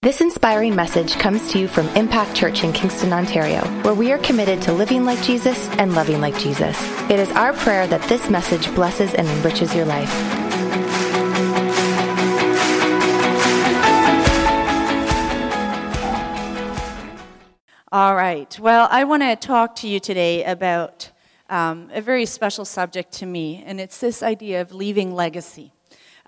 This inspiring message comes to you from Impact Church in Kingston, Ontario, where we are committed to living like Jesus and loving like Jesus. It is our prayer that this message blesses and enriches your life. All right. Well, I want to talk to you today about um, a very special subject to me, and it's this idea of leaving legacy.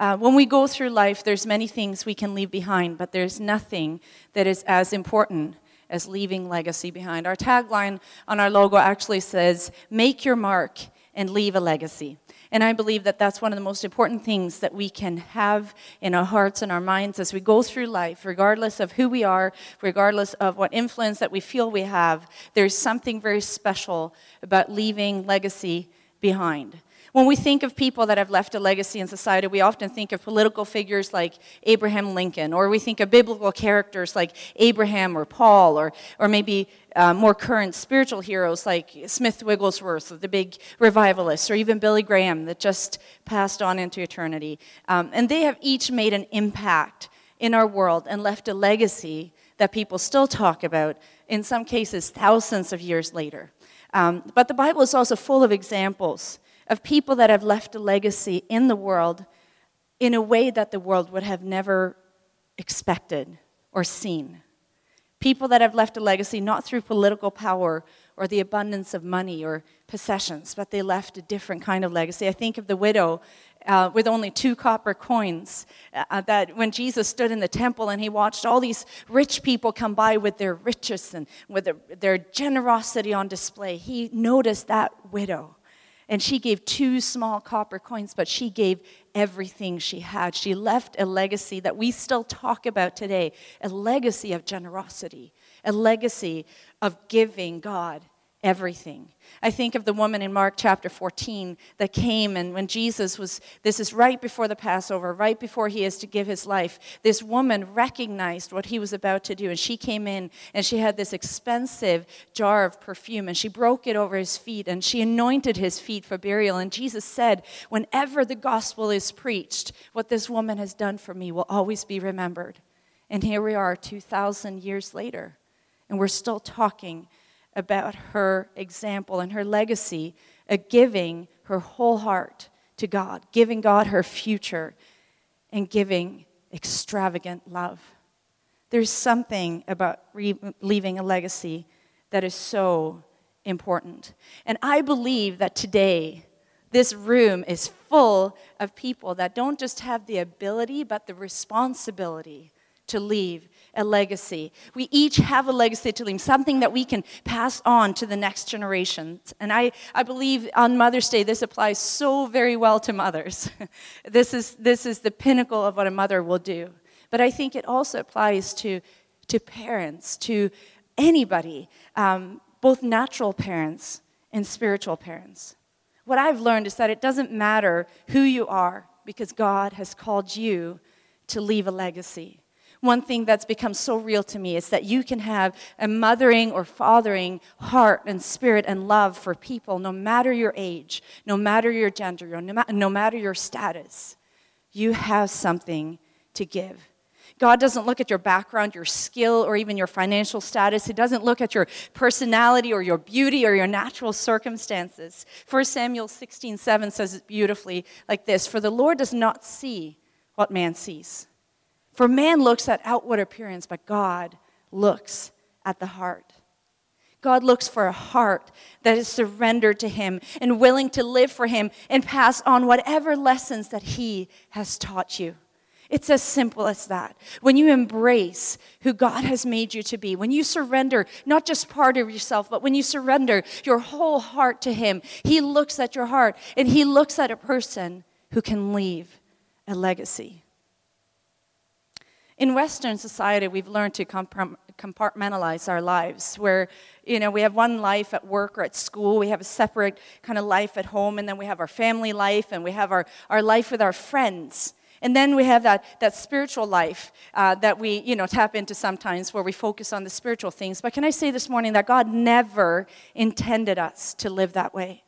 Uh, when we go through life, there's many things we can leave behind, but there's nothing that is as important as leaving legacy behind. Our tagline on our logo actually says, Make your mark and leave a legacy. And I believe that that's one of the most important things that we can have in our hearts and our minds as we go through life, regardless of who we are, regardless of what influence that we feel we have. There's something very special about leaving legacy behind. When we think of people that have left a legacy in society, we often think of political figures like Abraham Lincoln, or we think of biblical characters like Abraham or Paul, or, or maybe uh, more current spiritual heroes like Smith Wigglesworth, the big revivalist, or even Billy Graham that just passed on into eternity. Um, and they have each made an impact in our world and left a legacy that people still talk about, in some cases, thousands of years later. Um, but the Bible is also full of examples of people that have left a legacy in the world in a way that the world would have never expected or seen. People that have left a legacy not through political power or the abundance of money or possessions, but they left a different kind of legacy. I think of the widow uh, with only two copper coins. Uh, that when Jesus stood in the temple and he watched all these rich people come by with their riches and with their, their generosity on display, he noticed that widow and she gave two small copper coins, but she gave everything she had. She left a legacy that we still talk about today a legacy of generosity, a legacy of giving God everything. I think of the woman in Mark chapter 14 that came, and when Jesus was, this is right before the Passover, right before he is to give his life, this woman recognized what he was about to do, and she came in and she had this expensive jar of perfume, and she broke it over his feet, and she anointed his feet for burial. And Jesus said, Whenever the gospel is preached, what this woman has done for me will always be remembered. And here we are 2,000 years later, and we're still talking about her example and her legacy of giving her whole heart to God, giving God her future, and giving extravagant love. There's something about re- leaving a legacy that is so important. And I believe that today, this room is full of people that don't just have the ability, but the responsibility to leave a legacy. We each have a legacy to leave, something that we can pass on to the next generations. And I, I believe on Mother's Day, this applies so very well to mothers. this, is, this is the pinnacle of what a mother will do. But I think it also applies to, to parents, to anybody, um, both natural parents and spiritual parents. What I've learned is that it doesn't matter who you are because God has called you to leave a legacy one thing that's become so real to me is that you can have a mothering or fathering heart and spirit and love for people no matter your age, no matter your gender, no matter your status. You have something to give. God doesn't look at your background, your skill, or even your financial status. He doesn't look at your personality or your beauty or your natural circumstances. 1 Samuel 16 7 says it beautifully like this For the Lord does not see what man sees. For man looks at outward appearance, but God looks at the heart. God looks for a heart that is surrendered to Him and willing to live for Him and pass on whatever lessons that He has taught you. It's as simple as that. When you embrace who God has made you to be, when you surrender not just part of yourself, but when you surrender your whole heart to Him, He looks at your heart and He looks at a person who can leave a legacy. In Western society, we've learned to compartmentalize our lives, where you know we have one life at work or at school, we have a separate kind of life at home, and then we have our family life, and we have our, our life with our friends. And then we have that, that spiritual life uh, that we, you know, tap into sometimes where we focus on the spiritual things. But can I say this morning that God never intended us to live that way?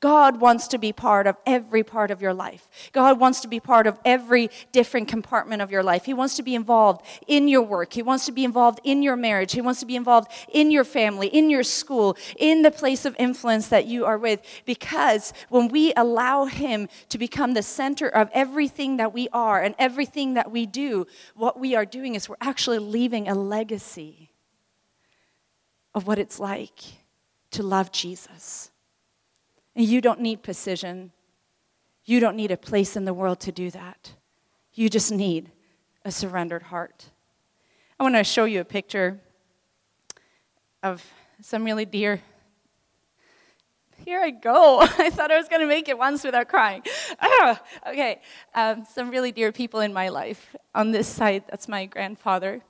God wants to be part of every part of your life. God wants to be part of every different compartment of your life. He wants to be involved in your work. He wants to be involved in your marriage. He wants to be involved in your family, in your school, in the place of influence that you are with. Because when we allow Him to become the center of everything that we are and everything that we do, what we are doing is we're actually leaving a legacy of what it's like to love Jesus and you don't need precision. You don't need a place in the world to do that. You just need a surrendered heart. I want to show you a picture of some really dear. Here I go. I thought I was going to make it once without crying. Ah, okay, um, some really dear people in my life. On this side, that's my grandfather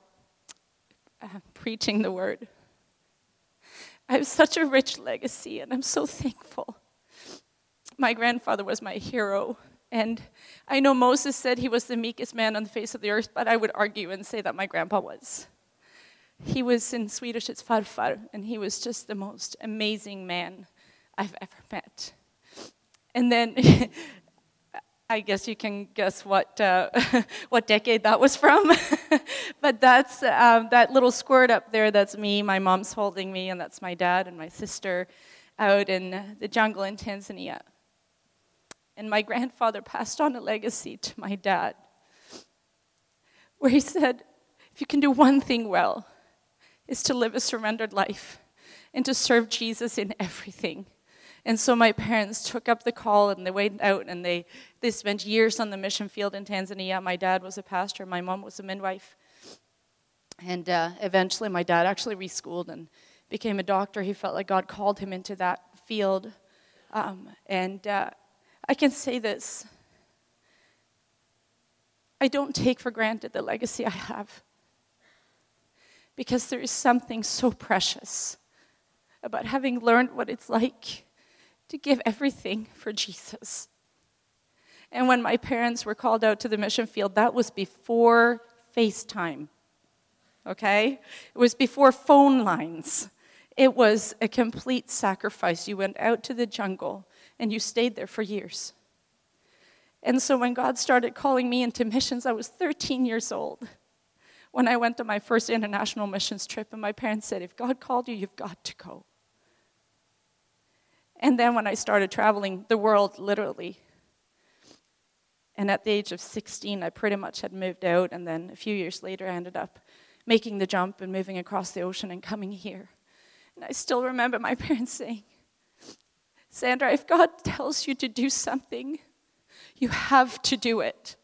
uh, preaching the word. I have such a rich legacy, and I'm so thankful my grandfather was my hero. And I know Moses said he was the meekest man on the face of the earth, but I would argue and say that my grandpa was. He was in Swedish, it's farfar, and he was just the most amazing man I've ever met. And then I guess you can guess what, uh, what decade that was from. but that's um, that little squirt up there, that's me. My mom's holding me, and that's my dad and my sister out in the jungle in Tanzania. And my grandfather passed on a legacy to my dad where he said, if you can do one thing well, is to live a surrendered life and to serve Jesus in everything. And so my parents took up the call and they went out and they, they spent years on the mission field in Tanzania. My dad was a pastor, my mom was a midwife. And uh, eventually, my dad actually reschooled and became a doctor. He felt like God called him into that field. Um, and uh, I can say this I don't take for granted the legacy I have because there is something so precious about having learned what it's like to give everything for Jesus. And when my parents were called out to the mission field, that was before FaceTime. Okay? It was before phone lines. It was a complete sacrifice. You went out to the jungle and you stayed there for years. And so when God started calling me into missions, I was 13 years old when I went to my first international missions trip, and my parents said, If God called you, you've got to go. And then when I started traveling the world, literally, and at the age of 16, I pretty much had moved out, and then a few years later, I ended up making the jump and moving across the ocean and coming here. And I still remember my parents saying, Sandra, if God tells you to do something, you have to do it.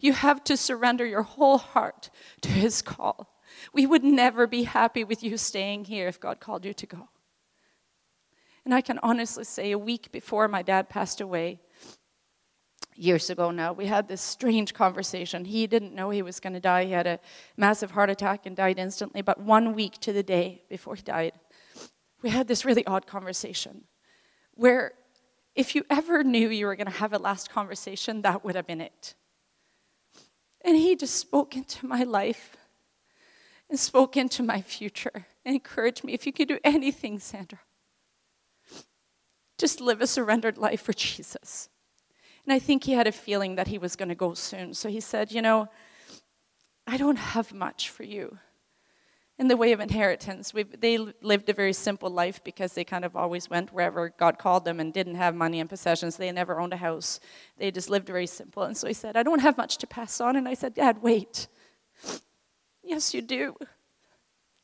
You have to surrender your whole heart to His call. We would never be happy with you staying here if God called you to go. And I can honestly say, a week before my dad passed away, years ago now, we had this strange conversation. He didn't know he was going to die. He had a massive heart attack and died instantly. But one week to the day before he died, we had this really odd conversation where if you ever knew you were going to have a last conversation, that would have been it. And he just spoke into my life and spoke into my future and encouraged me if you could do anything, Sandra, just live a surrendered life for Jesus. And I think he had a feeling that he was going to go soon. So he said, You know, I don't have much for you in the way of inheritance. We've, they lived a very simple life because they kind of always went wherever God called them and didn't have money and possessions. They never owned a house. They just lived very simple. And so he said, I don't have much to pass on. And I said, Dad, wait. Yes, you do.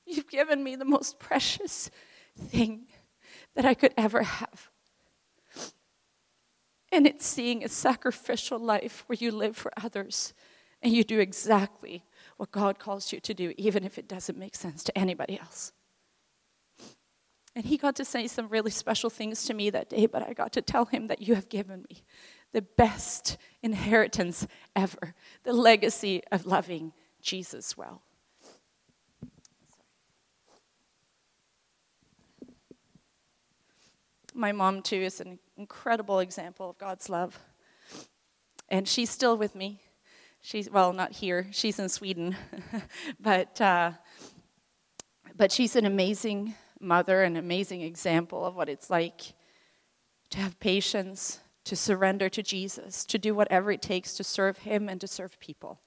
You've given me the most precious thing that I could ever have. And it's seeing a sacrificial life where you live for others and you do exactly what God calls you to do, even if it doesn't make sense to anybody else. And he got to say some really special things to me that day, but I got to tell him that you have given me the best inheritance ever the legacy of loving Jesus well. My mom, too, is an incredible example of God's love. And she's still with me. She's, well, not here, she's in Sweden. but, uh, but she's an amazing mother, an amazing example of what it's like to have patience, to surrender to Jesus, to do whatever it takes to serve Him and to serve people.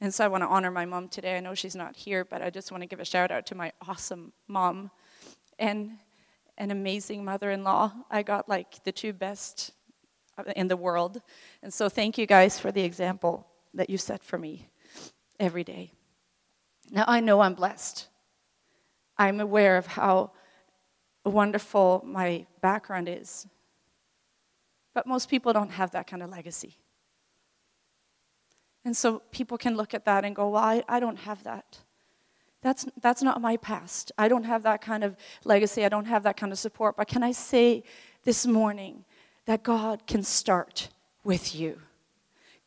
And so I want to honor my mom today. I know she's not here, but I just want to give a shout out to my awesome mom and an amazing mother in law. I got like the two best in the world. And so thank you guys for the example that you set for me every day. Now I know I'm blessed. I'm aware of how wonderful my background is. But most people don't have that kind of legacy. And so people can look at that and go, well, I, I don't have that. That's, that's not my past. I don't have that kind of legacy. I don't have that kind of support. But can I say this morning that God can start with you?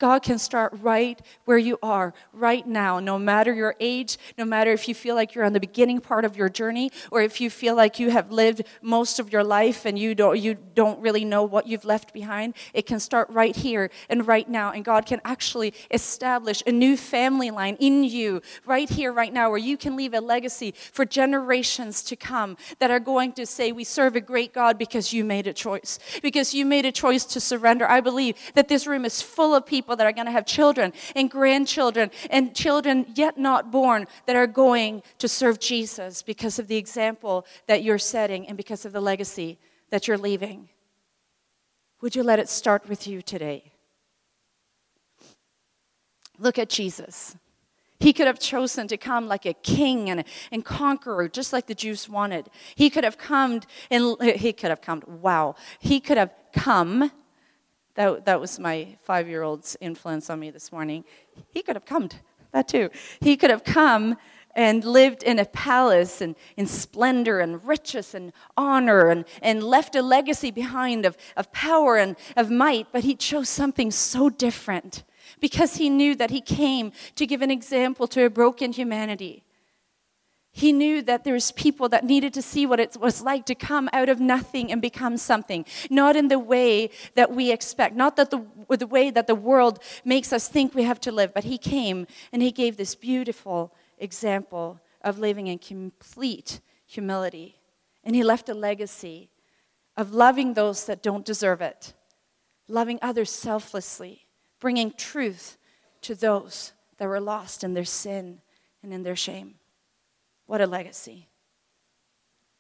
God can start right where you are right now, no matter your age, no matter if you feel like you're on the beginning part of your journey, or if you feel like you have lived most of your life and you don't, you don't really know what you've left behind. It can start right here and right now, and God can actually establish a new family line in you right here, right now, where you can leave a legacy for generations to come that are going to say, We serve a great God because you made a choice, because you made a choice to surrender. I believe that this room is full of people people that are going to have children and grandchildren and children yet not born that are going to serve Jesus because of the example that you're setting and because of the legacy that you're leaving. Would you let it start with you today? Look at Jesus. He could have chosen to come like a king and, and conqueror, just like the Jews wanted. He could have come and he could have come, wow. He could have come that, that was my five year old's influence on me this morning. He could have come, that too. He could have come and lived in a palace and in splendor and riches and honor and, and left a legacy behind of, of power and of might, but he chose something so different because he knew that he came to give an example to a broken humanity. He knew that there's people that needed to see what it was like to come out of nothing and become something. Not in the way that we expect, not that the, the way that the world makes us think we have to live, but he came and he gave this beautiful example of living in complete humility. And he left a legacy of loving those that don't deserve it, loving others selflessly, bringing truth to those that were lost in their sin and in their shame. What a legacy.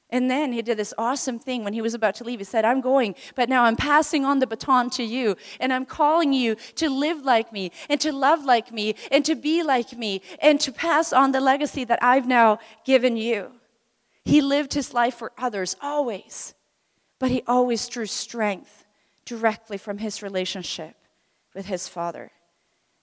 And then he did this awesome thing when he was about to leave. He said, I'm going, but now I'm passing on the baton to you, and I'm calling you to live like me, and to love like me, and to be like me, and to pass on the legacy that I've now given you. He lived his life for others always, but he always drew strength directly from his relationship with his Father.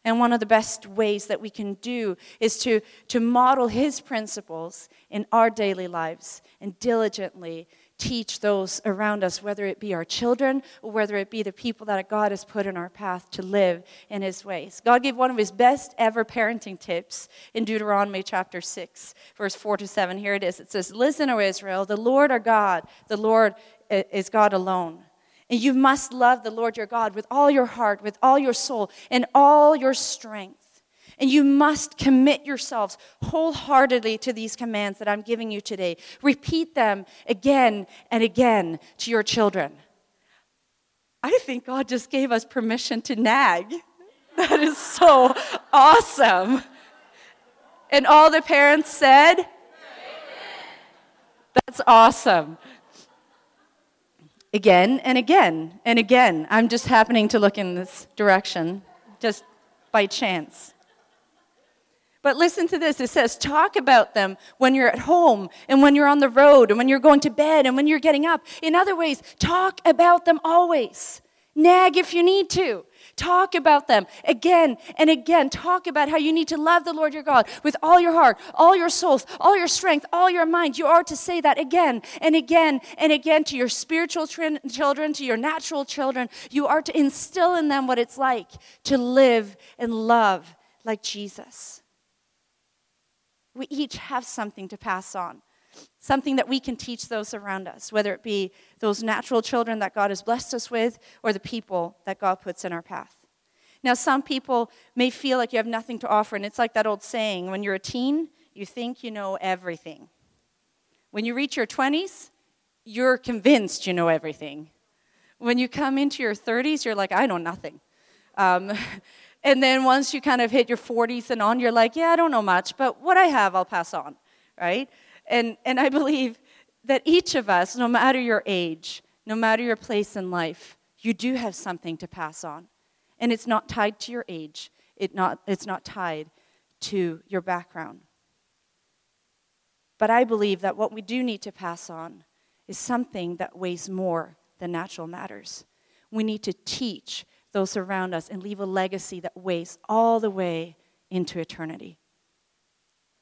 And one of the best ways that we can do is to, to model his principles in our daily lives and diligently teach those around us, whether it be our children or whether it be the people that God has put in our path to live in his ways. God gave one of his best ever parenting tips in Deuteronomy chapter 6, verse 4 to 7. Here it is. It says, Listen, O Israel, the Lord our God, the Lord is God alone. And you must love the Lord your God with all your heart, with all your soul, and all your strength. And you must commit yourselves wholeheartedly to these commands that I'm giving you today. Repeat them again and again to your children. I think God just gave us permission to nag. That is so awesome. And all the parents said, That's awesome again and again and again. I'm just happening to look in this direction just by chance. But listen to this. It says, talk about them when you're at home and when you're on the road and when you're going to bed and when you're getting up. In other ways, talk about them always. Nag if you need to. Talk about them again and again. Talk about how you need to love the Lord your God with all your heart, all your soul, all your strength, all your mind. You are to say that again and again and again to your spiritual children, to your natural children. You are to instill in them what it's like to live and love like Jesus. We each have something to pass on something that we can teach those around us, whether it be those natural children that God has blessed us with or the people that God puts in our path. Now, some people may feel like you have nothing to offer, and it's like that old saying when you're a teen, you think you know everything. When you reach your 20s, you're convinced you know everything. When you come into your 30s, you're like, I know nothing. Um, and then once you kind of hit your 40s and on, you're like, yeah, I don't know much, but what I have, I'll pass on, right? And, and I believe that each of us, no matter your age, no matter your place in life, you do have something to pass on. And it's not tied to your age, it not, it's not tied to your background. But I believe that what we do need to pass on is something that weighs more than natural matters. We need to teach those around us and leave a legacy that weighs all the way into eternity.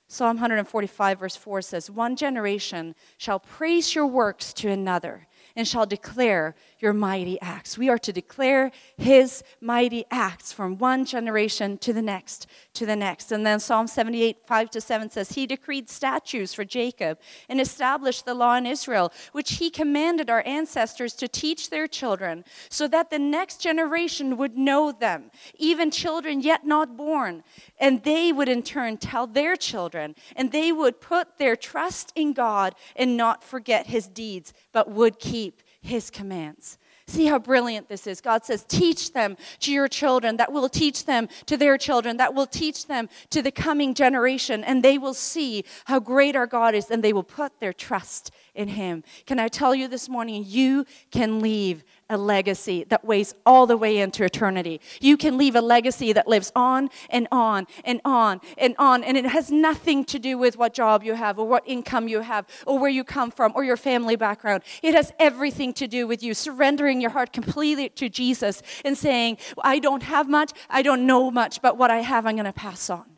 Psalm 145, verse 4 says, One generation shall praise your works to another and shall declare your mighty acts. We are to declare his mighty acts from one generation to the next, to the next. And then Psalm 78, 5 to 7 says, He decreed statutes for Jacob and established the law in Israel, which he commanded our ancestors to teach their children, so that the next generation would know them, even children yet not born. And they would in turn tell their children, and they would put their trust in God and not forget his deeds, but would keep his commands. See how brilliant this is. God says, Teach them to your children, that will teach them to their children, that will teach them to the coming generation, and they will see how great our God is, and they will put their trust in Him. Can I tell you this morning, you can leave a legacy that weighs all the way into eternity. You can leave a legacy that lives on and on and on and on. And it has nothing to do with what job you have or what income you have or where you come from or your family background. It has everything to do with you surrendering your heart completely to Jesus and saying, I don't have much, I don't know much, but what I have, I'm going to pass on.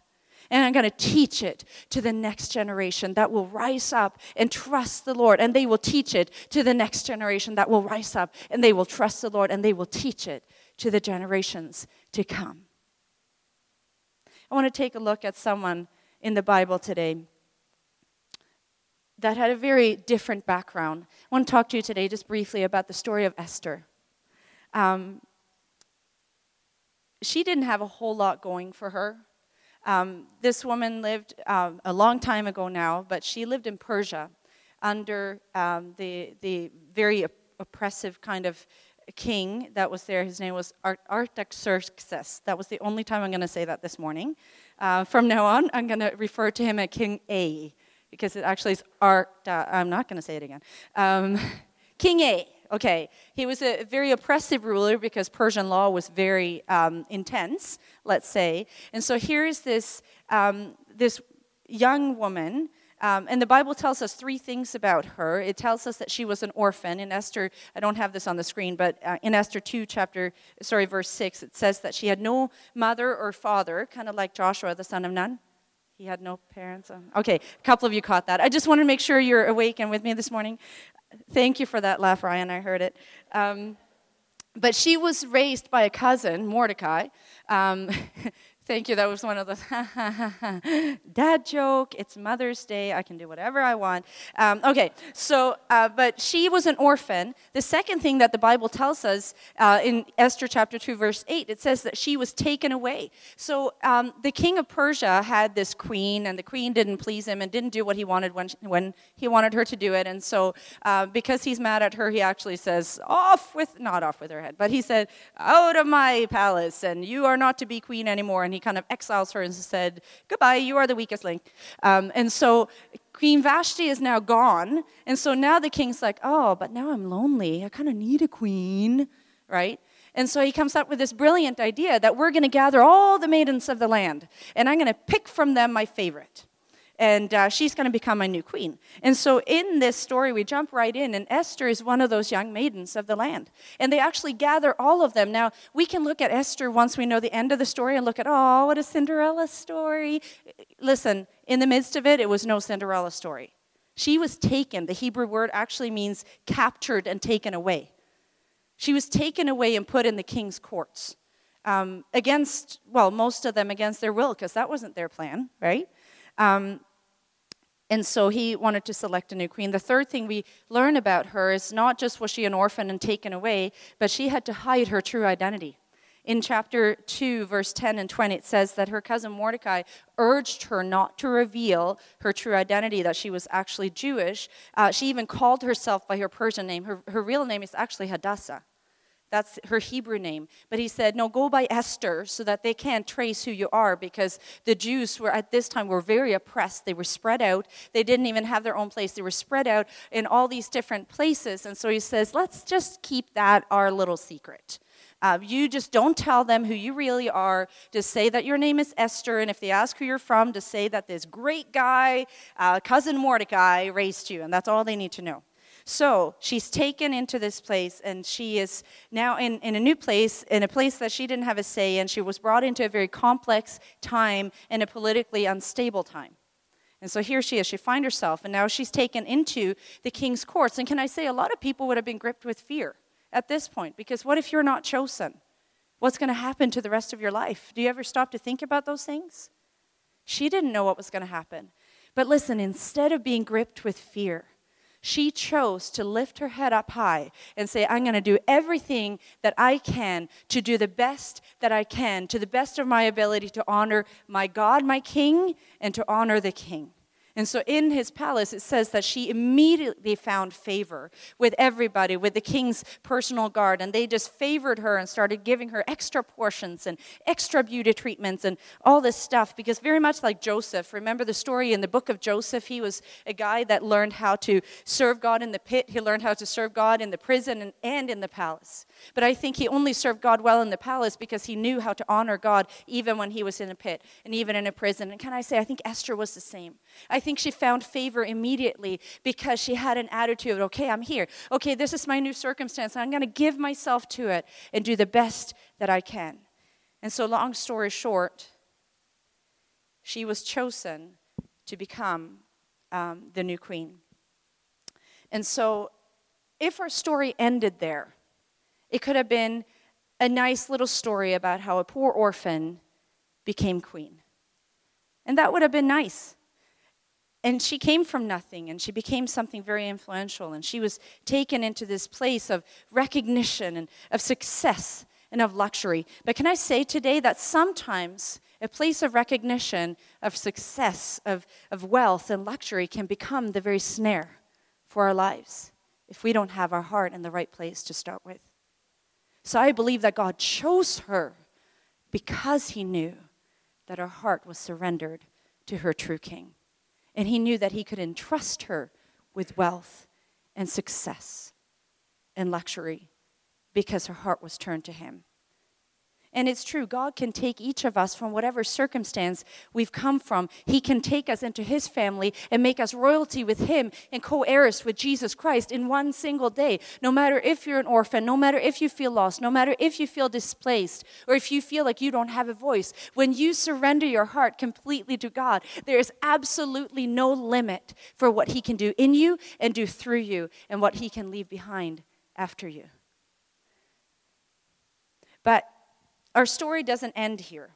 And I'm going to teach it to the next generation that will rise up and trust the Lord. And they will teach it to the next generation that will rise up and they will trust the Lord and they will teach it to the generations to come. I want to take a look at someone in the Bible today that had a very different background. I want to talk to you today just briefly about the story of Esther. Um, she didn't have a whole lot going for her. Um, this woman lived um, a long time ago now, but she lived in Persia under um, the, the very op- oppressive kind of king that was there. His name was Artaxerxes. That was the only time I'm going to say that this morning. Uh, from now on, I'm going to refer to him as King A, because it actually is Art. I'm not going to say it again. Um, king A. Okay, he was a very oppressive ruler because Persian law was very um, intense, let's say. And so here is this, um, this young woman, um, and the Bible tells us three things about her. It tells us that she was an orphan. In Esther, I don't have this on the screen, but uh, in Esther 2, chapter, sorry, verse 6, it says that she had no mother or father, kind of like Joshua, the son of Nun. He had no parents. Okay, a couple of you caught that. I just want to make sure you're awake and with me this morning. Thank you for that laugh, Ryan. I heard it. Um, but she was raised by a cousin, Mordecai. Um, Thank you. That was one of the dad joke. It's Mother's Day. I can do whatever I want. Um, okay, so, uh, but she was an orphan. The second thing that the Bible tells us uh, in Esther chapter 2, verse 8, it says that she was taken away. So um, the king of Persia had this queen, and the queen didn't please him and didn't do what he wanted when, when he wanted her to do it. And so, uh, because he's mad at her, he actually says, off with, not off with her head, but he said, out of my palace, and you are not to be queen anymore. And he kind of exiles her and said, Goodbye, you are the weakest link. Um, and so Queen Vashti is now gone. And so now the king's like, Oh, but now I'm lonely. I kind of need a queen, right? And so he comes up with this brilliant idea that we're going to gather all the maidens of the land, and I'm going to pick from them my favorite and uh, she's going to become my new queen. And so in this story, we jump right in, and Esther is one of those young maidens of the land. And they actually gather all of them. Now, we can look at Esther once we know the end of the story and look at, oh, what a Cinderella story. Listen, in the midst of it, it was no Cinderella story. She was taken. The Hebrew word actually means captured and taken away. She was taken away and put in the king's courts. Um, against, well, most of them against their will, because that wasn't their plan, right? Um, and so he wanted to select a new queen. The third thing we learn about her is not just was she an orphan and taken away, but she had to hide her true identity. In chapter 2, verse 10 and 20, it says that her cousin Mordecai urged her not to reveal her true identity, that she was actually Jewish. Uh, she even called herself by her Persian name. Her, her real name is actually Hadassah. That's her Hebrew name. But he said, No, go by Esther so that they can't trace who you are because the Jews were at this time were very oppressed. They were spread out. They didn't even have their own place. They were spread out in all these different places. And so he says, Let's just keep that our little secret. Uh, you just don't tell them who you really are. Just say that your name is Esther, and if they ask who you're from, to say that this great guy, uh, cousin Mordecai, raised you, and that's all they need to know. So she's taken into this place, and she is now in, in a new place, in a place that she didn't have a say in. She was brought into a very complex time and a politically unstable time. And so here she is. She finds herself, and now she's taken into the king's courts. And can I say, a lot of people would have been gripped with fear at this point, because what if you're not chosen? What's going to happen to the rest of your life? Do you ever stop to think about those things? She didn't know what was going to happen. But listen, instead of being gripped with fear, she chose to lift her head up high and say, I'm going to do everything that I can to do the best that I can, to the best of my ability to honor my God, my King, and to honor the King. And so in his palace, it says that she immediately found favor with everybody, with the king's personal guard. And they just favored her and started giving her extra portions and extra beauty treatments and all this stuff. Because, very much like Joseph, remember the story in the book of Joseph? He was a guy that learned how to serve God in the pit, he learned how to serve God in the prison and, and in the palace. But I think he only served God well in the palace because he knew how to honor God even when he was in a pit and even in a prison. And can I say, I think Esther was the same. I think she found favor immediately because she had an attitude of, okay, I'm here. Okay, this is my new circumstance. I'm going to give myself to it and do the best that I can. And so, long story short, she was chosen to become um, the new queen. And so, if our story ended there, it could have been a nice little story about how a poor orphan became queen. And that would have been nice. And she came from nothing and she became something very influential. And she was taken into this place of recognition and of success and of luxury. But can I say today that sometimes a place of recognition, of success, of, of wealth and luxury can become the very snare for our lives if we don't have our heart in the right place to start with. So I believe that God chose her because he knew that her heart was surrendered to her true king. And he knew that he could entrust her with wealth and success and luxury because her heart was turned to him. And it's true, God can take each of us from whatever circumstance we've come from. He can take us into His family and make us royalty with Him and co heirs with Jesus Christ in one single day. No matter if you're an orphan, no matter if you feel lost, no matter if you feel displaced, or if you feel like you don't have a voice, when you surrender your heart completely to God, there is absolutely no limit for what He can do in you and do through you and what He can leave behind after you. But our story doesn't end here.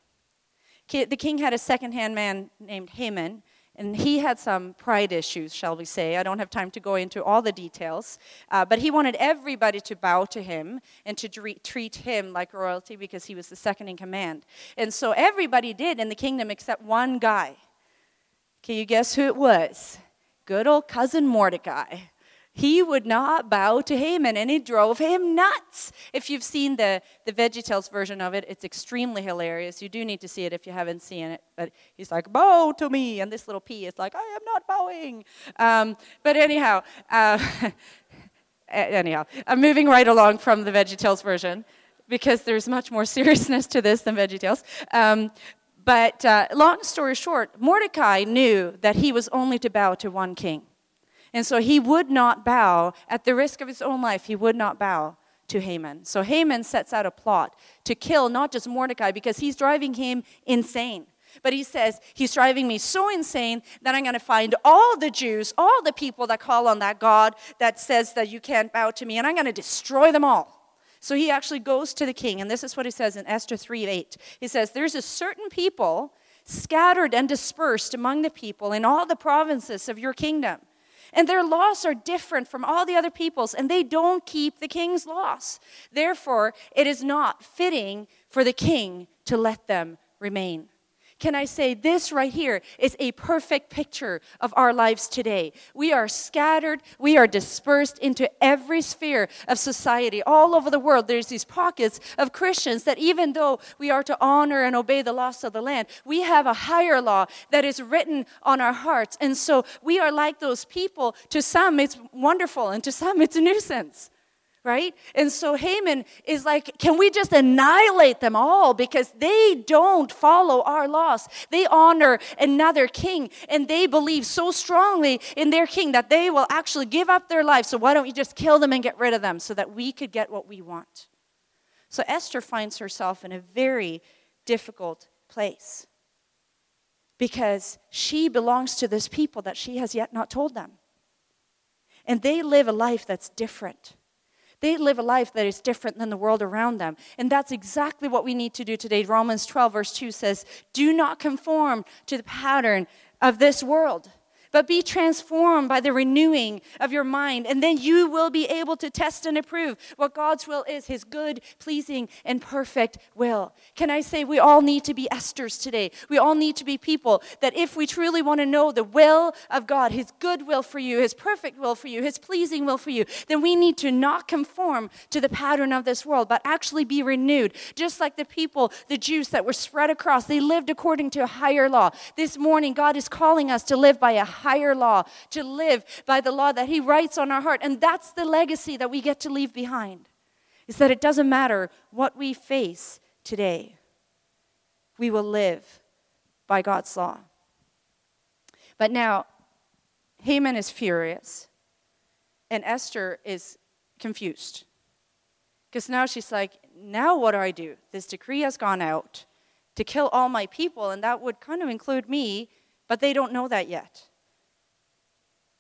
The king had a second-hand man named Haman, and he had some pride issues, shall we say. I don't have time to go into all the details, uh, but he wanted everybody to bow to him and to treat him like royalty because he was the second in command. And so everybody did in the kingdom except one guy. Can you guess who it was? Good old cousin Mordecai he would not bow to Haman, and it drove him nuts. If you've seen the, the VeggieTales version of it, it's extremely hilarious. You do need to see it if you haven't seen it. But he's like, bow to me, and this little pea is like, I am not bowing. Um, but anyhow, uh, anyhow, I'm moving right along from the VeggieTales version because there's much more seriousness to this than VeggieTales. Um, but uh, long story short, Mordecai knew that he was only to bow to one king. And so he would not bow, at the risk of his own life, he would not bow to Haman. So Haman sets out a plot to kill not just Mordecai because he's driving him insane. But he says, He's driving me so insane that I'm going to find all the Jews, all the people that call on that God that says that you can't bow to me, and I'm going to destroy them all. So he actually goes to the king, and this is what he says in Esther 3 8. He says, There's a certain people scattered and dispersed among the people in all the provinces of your kingdom. And their laws are different from all the other people's, and they don't keep the king's laws. Therefore, it is not fitting for the king to let them remain. Can I say this right here is a perfect picture of our lives today? We are scattered, we are dispersed into every sphere of society. All over the world, there's these pockets of Christians that even though we are to honor and obey the laws of the land, we have a higher law that is written on our hearts. And so we are like those people. To some, it's wonderful, and to some, it's a nuisance right? And so Haman is like, can we just annihilate them all because they don't follow our laws? They honor another king and they believe so strongly in their king that they will actually give up their life. So why don't we just kill them and get rid of them so that we could get what we want? So Esther finds herself in a very difficult place because she belongs to this people that she has yet not told them. And they live a life that's different. They live a life that is different than the world around them. And that's exactly what we need to do today. Romans 12, verse 2 says, Do not conform to the pattern of this world but be transformed by the renewing of your mind. And then you will be able to test and approve what God's will is his good, pleasing, and perfect will. Can I say we all need to be Esther's today? We all need to be people that if we truly want to know the will of God, his good will for you, his perfect will for you, his pleasing will for you, then we need to not conform to the pattern of this world, but actually be renewed. Just like the people, the Jews that were spread across, they lived according to a higher law. This morning, God is calling us to live by a higher law, to live by the law that He writes on our heart. And that's the legacy that we get to leave behind. Is that it doesn't matter what we face today, we will live by God's law. But now, Haman is furious, and Esther is confused. Because now she's like, now what do I do? This decree has gone out to kill all my people, and that would kind of include me, but they don't know that yet.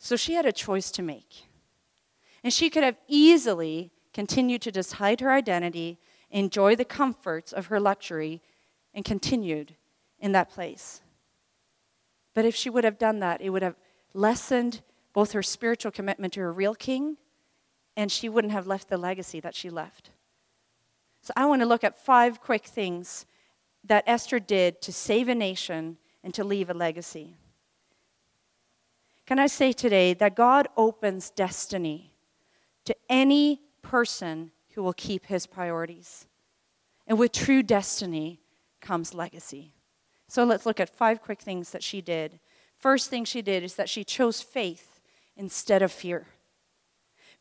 So she had a choice to make. And she could have easily continued to just hide her identity, enjoy the comforts of her luxury, and continued in that place. But if she would have done that, it would have lessened both her spiritual commitment to her real king, and she wouldn't have left the legacy that she left. So I want to look at five quick things that Esther did to save a nation and to leave a legacy. Can I say today that God opens destiny to any person who will keep his priorities? And with true destiny comes legacy. So let's look at five quick things that she did. First thing she did is that she chose faith instead of fear.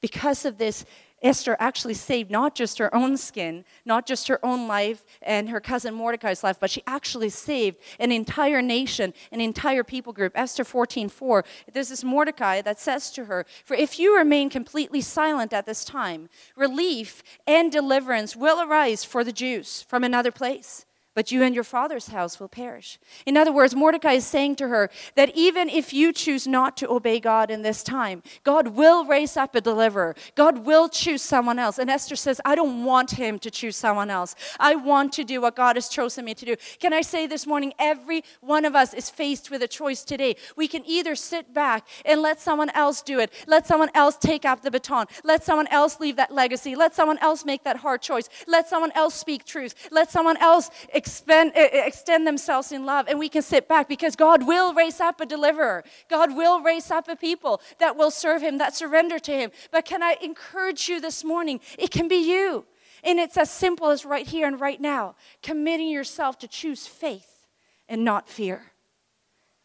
Because of this, Esther actually saved not just her own skin, not just her own life and her cousin Mordecai's life, but she actually saved an entire nation, an entire people group. Esther 14 4, there's this Mordecai that says to her, For if you remain completely silent at this time, relief and deliverance will arise for the Jews from another place but you and your father's house will perish. In other words, Mordecai is saying to her that even if you choose not to obey God in this time, God will raise up a deliverer. God will choose someone else. And Esther says, I don't want him to choose someone else. I want to do what God has chosen me to do. Can I say this morning, every one of us is faced with a choice today. We can either sit back and let someone else do it, let someone else take up the baton, let someone else leave that legacy, let someone else make that hard choice, let someone else speak truth, let someone else expend, extend themselves in love and we can sit back because God will raise up a deliverer. God will raise up a people that will serve Him, that surrender to Him. But can I encourage you this morning? It can be you. And it's as simple as right here and right now committing yourself to choose faith and not fear.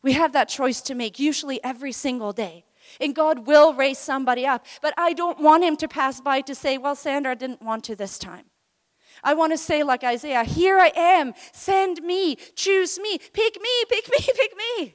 We have that choice to make usually every single day. And God will raise somebody up. But I don't want him to pass by to say, Well, Sandra, I didn't want to this time. I want to say, like Isaiah, here I am, send me, choose me, pick me, pick me, pick me.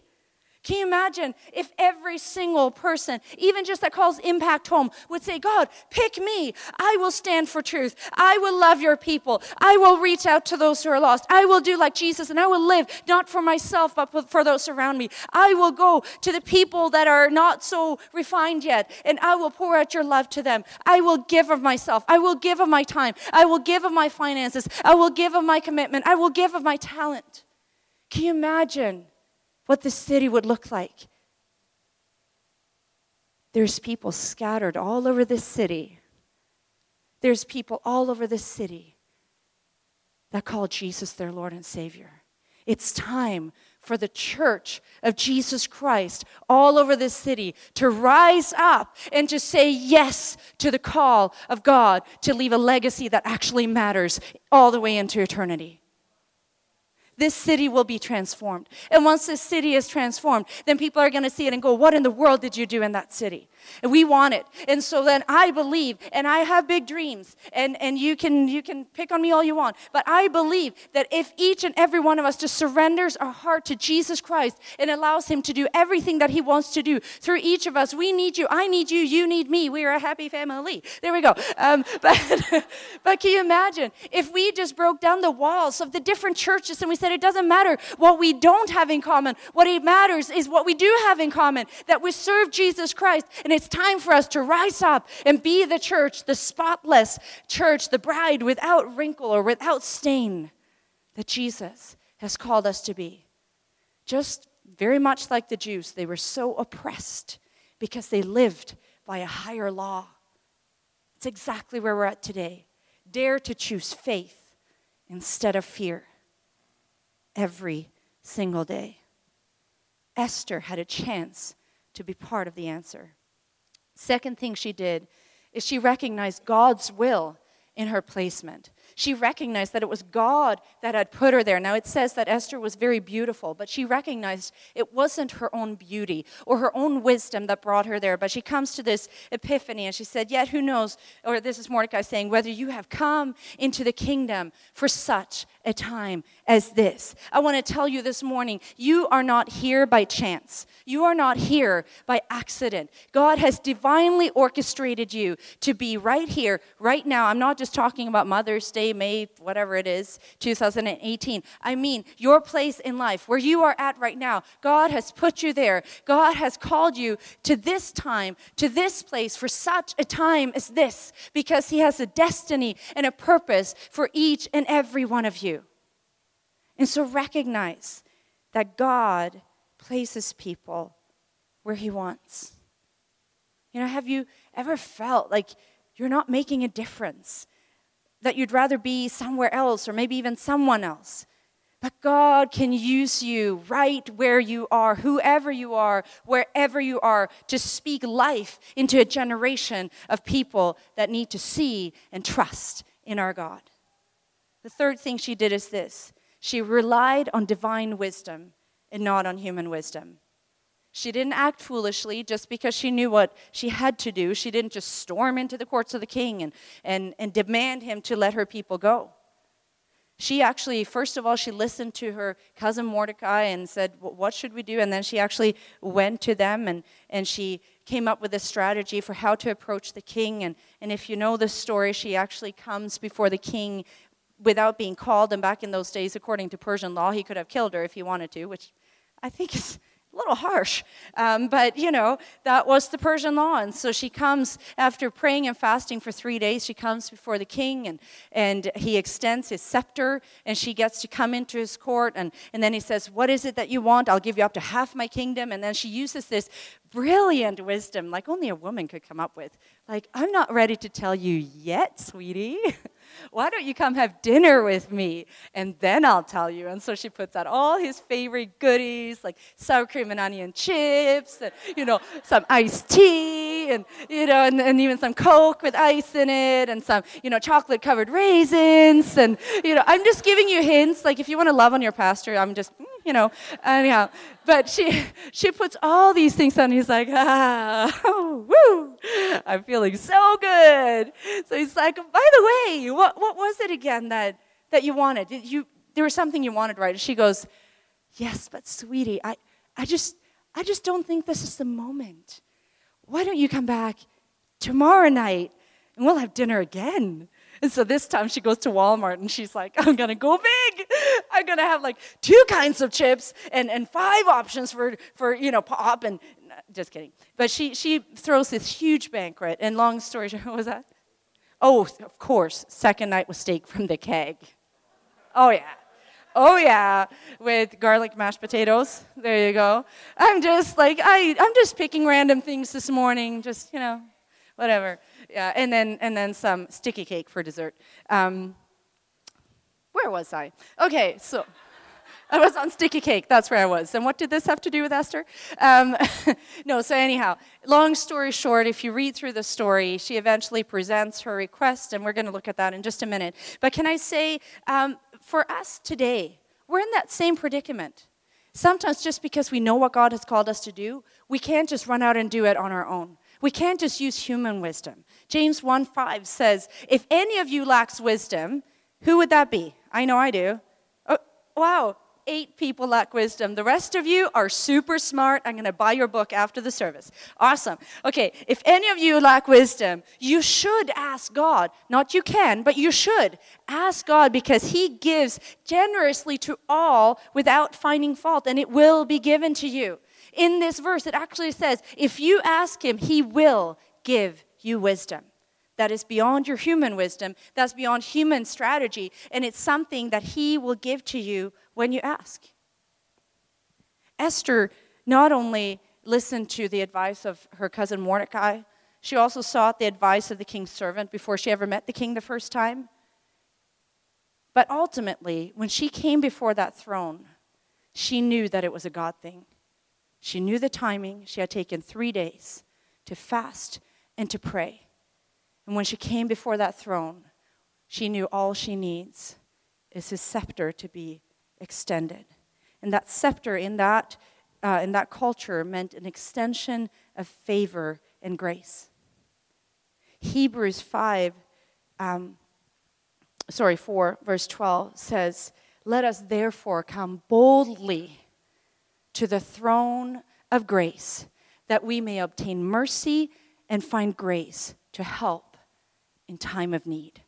Can you imagine if every single person, even just that calls Impact Home, would say, God, pick me. I will stand for truth. I will love your people. I will reach out to those who are lost. I will do like Jesus and I will live not for myself, but for those around me. I will go to the people that are not so refined yet and I will pour out your love to them. I will give of myself. I will give of my time. I will give of my finances. I will give of my commitment. I will give of my talent. Can you imagine? What the city would look like. There's people scattered all over this city. There's people all over this city that call Jesus their Lord and Savior. It's time for the church of Jesus Christ all over this city to rise up and to say yes to the call of God to leave a legacy that actually matters all the way into eternity this city will be transformed. And once this city is transformed, then people are going to see it and go, What in the world did you do in that city? And we want it. And so then I believe, and I have big dreams, and, and you, can, you can pick on me all you want, but I believe that if each and every one of us just surrenders our heart to Jesus Christ and allows Him to do everything that He wants to do through each of us, we need you, I need you, you need me. We are a happy family. There we go. Um, but, but can you imagine if we just broke down the walls of the different churches and we said, it doesn't matter what we don't have in common, what it matters is what we do have in common, that we serve Jesus Christ. And it's time for us to rise up and be the church, the spotless church, the bride without wrinkle or without stain that Jesus has called us to be. Just very much like the Jews, they were so oppressed because they lived by a higher law. It's exactly where we're at today. Dare to choose faith instead of fear every single day. Esther had a chance to be part of the answer. Second thing she did is she recognized God's will in her placement. She recognized that it was God that had put her there. Now, it says that Esther was very beautiful, but she recognized it wasn't her own beauty or her own wisdom that brought her there. But she comes to this epiphany and she said, Yet who knows, or this is Mordecai saying, whether you have come into the kingdom for such a time as this. I want to tell you this morning you are not here by chance, you are not here by accident. God has divinely orchestrated you to be right here, right now. I'm not just talking about Mother's Day, May, whatever it is, 2018. I mean, your place in life, where you are at right now. God has put you there. God has called you to this time, to this place for such a time as this, because He has a destiny and a purpose for each and every one of you. And so recognize that God places people where He wants. You know, have you ever felt like you're not making a difference? That you'd rather be somewhere else or maybe even someone else? But God can use you right where you are, whoever you are, wherever you are, to speak life into a generation of people that need to see and trust in our God. The third thing she did is this she relied on divine wisdom and not on human wisdom. She didn't act foolishly just because she knew what she had to do. She didn't just storm into the courts of the king and, and, and demand him to let her people go. She actually, first of all, she listened to her cousin Mordecai and said, What should we do? And then she actually went to them and, and she came up with a strategy for how to approach the king. And, and if you know the story, she actually comes before the king without being called. And back in those days, according to Persian law, he could have killed her if he wanted to, which I think is a little harsh. Um, but, you know, that was the Persian law. And so she comes after praying and fasting for three days. She comes before the king and, and he extends his scepter and she gets to come into his court. And, and then he says, What is it that you want? I'll give you up to half my kingdom. And then she uses this brilliant wisdom, like only a woman could come up with. Like, I'm not ready to tell you yet, sweetie. Why don't you come have dinner with me and then I'll tell you? And so she puts out all his favorite goodies like sour cream and onion chips and, you know, some iced tea and, you know, and, and even some Coke with ice in it and some, you know, chocolate covered raisins. And, you know, I'm just giving you hints. Like if you want to love on your pastor, I'm just, mm, you know, anyhow. But she, she puts all these things on. He's like, ah, woo, I'm feeling so good. So he's like, by the way, what, what was it again that, that you wanted? You, there was something you wanted, right? And she goes, yes, but sweetie, I, I just, I just don't think this is the moment. Why don't you come back tomorrow night and we'll have dinner again? And so this time she goes to Walmart and she's like, I'm gonna go big. I'm gonna have like two kinds of chips and, and five options for, for you know, pop and just kidding. But she she throws this huge banquet and long story short, what was that? Oh, of course, second night was steak from the keg. Oh yeah. Oh yeah, with garlic mashed potatoes. There you go. I'm just like I I'm just picking random things this morning, just you know, whatever yeah, and then and then some sticky cake for dessert. Um, where was I? Okay, so I was on sticky cake. That's where I was. And what did this have to do with Esther? Um, no, so anyhow, long story short, if you read through the story, she eventually presents her request, and we're going to look at that in just a minute. But can I say, um, for us today, we're in that same predicament. Sometimes just because we know what God has called us to do, we can't just run out and do it on our own. We can't just use human wisdom. James 1 5 says, If any of you lacks wisdom, who would that be? I know I do. Oh, wow, eight people lack wisdom. The rest of you are super smart. I'm going to buy your book after the service. Awesome. Okay, if any of you lack wisdom, you should ask God. Not you can, but you should. Ask God because He gives generously to all without finding fault, and it will be given to you. In this verse, it actually says, if you ask Him, He will give you wisdom that is beyond your human wisdom, that's beyond human strategy, and it's something that He will give to you when you ask. Esther not only listened to the advice of her cousin Mordecai, she also sought the advice of the king's servant before she ever met the king the first time. But ultimately, when she came before that throne, she knew that it was a God thing. She knew the timing. She had taken three days to fast and to pray. And when she came before that throne, she knew all she needs is his scepter to be extended. And that scepter in that, uh, in that culture meant an extension of favor and grace. Hebrews 5, um, sorry, 4, verse 12 says, Let us therefore come boldly to the throne of grace that we may obtain mercy and find grace to help in time of need.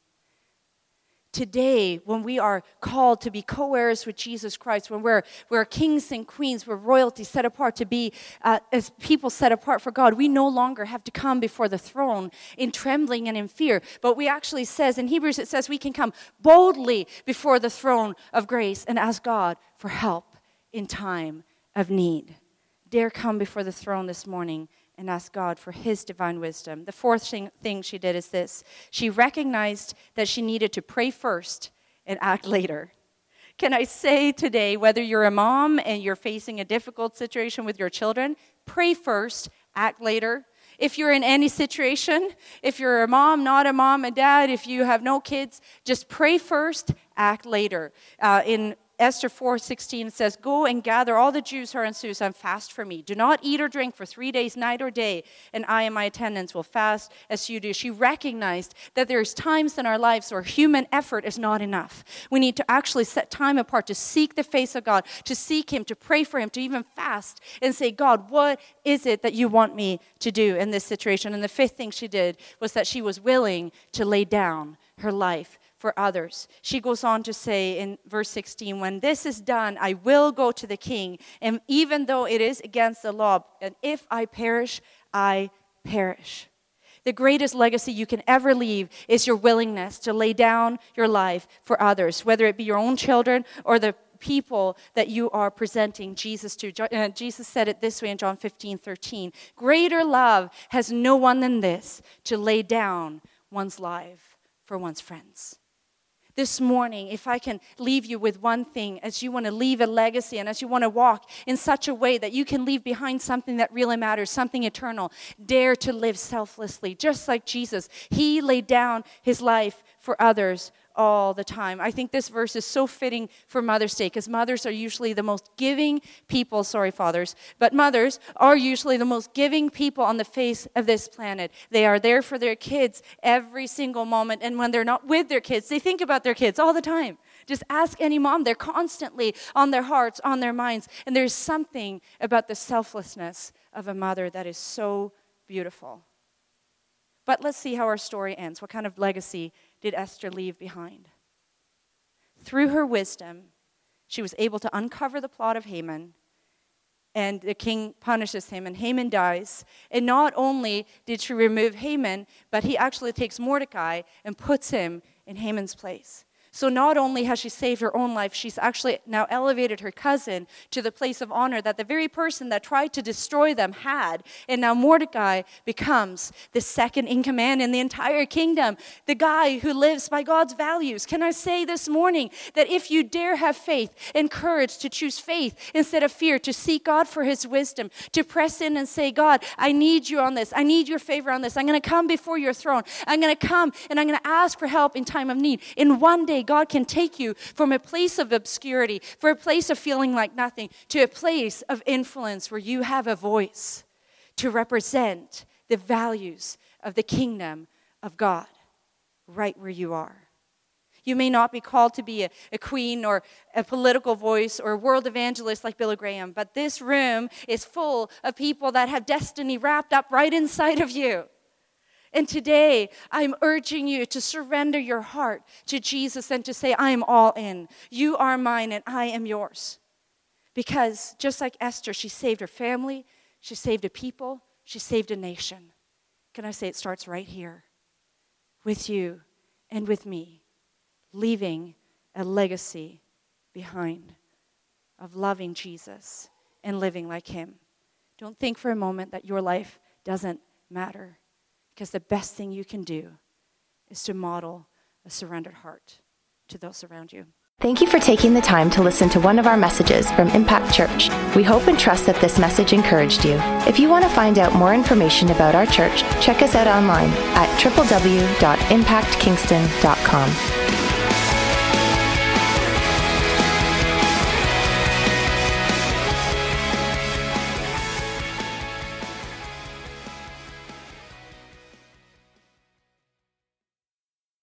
Today, when we are called to be co heirs with Jesus Christ, when we're, we're kings and queens, we're royalty set apart to be uh, as people set apart for God, we no longer have to come before the throne in trembling and in fear. But we actually says, in Hebrews, it says we can come boldly before the throne of grace and ask God for help in time of need. Dare come before the throne this morning and ask God for His divine wisdom. The fourth thing she did is this she recognized that she needed to pray first and act later. Can I say today, whether you're a mom and you're facing a difficult situation with your children, pray first, act later. If you're in any situation, if you're a mom, not a mom, a dad, if you have no kids, just pray first, act later. Uh, in Esther 4:16 says, "Go and gather all the Jews who are in Susa and fast for me. Do not eat or drink for 3 days night or day, and I and my attendants will fast as you do." She recognized that there's times in our lives where human effort is not enough. We need to actually set time apart to seek the face of God, to seek him, to pray for him, to even fast and say, "God, what is it that you want me to do in this situation?" And the fifth thing she did was that she was willing to lay down her life for others. She goes on to say in verse 16, When this is done, I will go to the king, and even though it is against the law, and if I perish, I perish. The greatest legacy you can ever leave is your willingness to lay down your life for others, whether it be your own children or the people that you are presenting Jesus to. Uh, Jesus said it this way in John 15 13 Greater love has no one than this, to lay down one's life for one's friends this morning, if I can leave you with one thing as you want to leave a legacy and as you want to walk in such a way that you can leave behind something that really matters, something eternal, dare to live selflessly, just like Jesus. He laid down his life for others all the time. I think this verse is so fitting for Mother's Day because mothers are usually the most giving people, sorry, fathers, but mothers are usually the most giving people on the face of this planet. They are there for their kids every single moment, and when they're not with their kids, they think about their kids all the time. Just ask any mom, they're constantly on their hearts, on their minds, and there's something about the selflessness of a mother that is so beautiful. But let's see how our story ends. What kind of legacy did Esther leave behind? Through her wisdom, she was able to uncover the plot of Haman, and the king punishes him, and Haman dies. And not only did she remove Haman, but he actually takes Mordecai and puts him in Haman's place. So not only has she saved her own life, she's actually now elevated her cousin to the place of honor that the very person that tried to destroy them had. And now Mordecai becomes the second in command in the entire kingdom, the guy who lives by God's values. Can I say this morning that if you dare have faith and courage to choose faith instead of fear, to seek God for his wisdom, to press in and say, God, I need you on this. I need your favor on this. I'm going to come before your throne. I'm going to come and I'm going to ask for help in time of need. In one day, God can take you from a place of obscurity, for a place of feeling like nothing, to a place of influence where you have a voice to represent the values of the kingdom of God right where you are. You may not be called to be a, a, queen or a political voice or a world evangelist like Billy Graham, but this room is full of people that have destiny wrapped up right inside of you. And today, I'm urging you to surrender your heart to Jesus and to say, I am all in. You are mine and I am yours. Because just like Esther, she saved her family, she saved a people, she saved a nation. Can I say it starts right here with you and with me, leaving a legacy behind of loving Jesus and living like him. Don't think for a moment that your life doesn't matter. Because the best thing you can do is to model a surrendered heart to those around you. Thank you for taking the time to listen to one of our messages from Impact Church. We hope and trust that this message encouraged you. If you want to find out more information about our church, check us out online at www.impactkingston.com.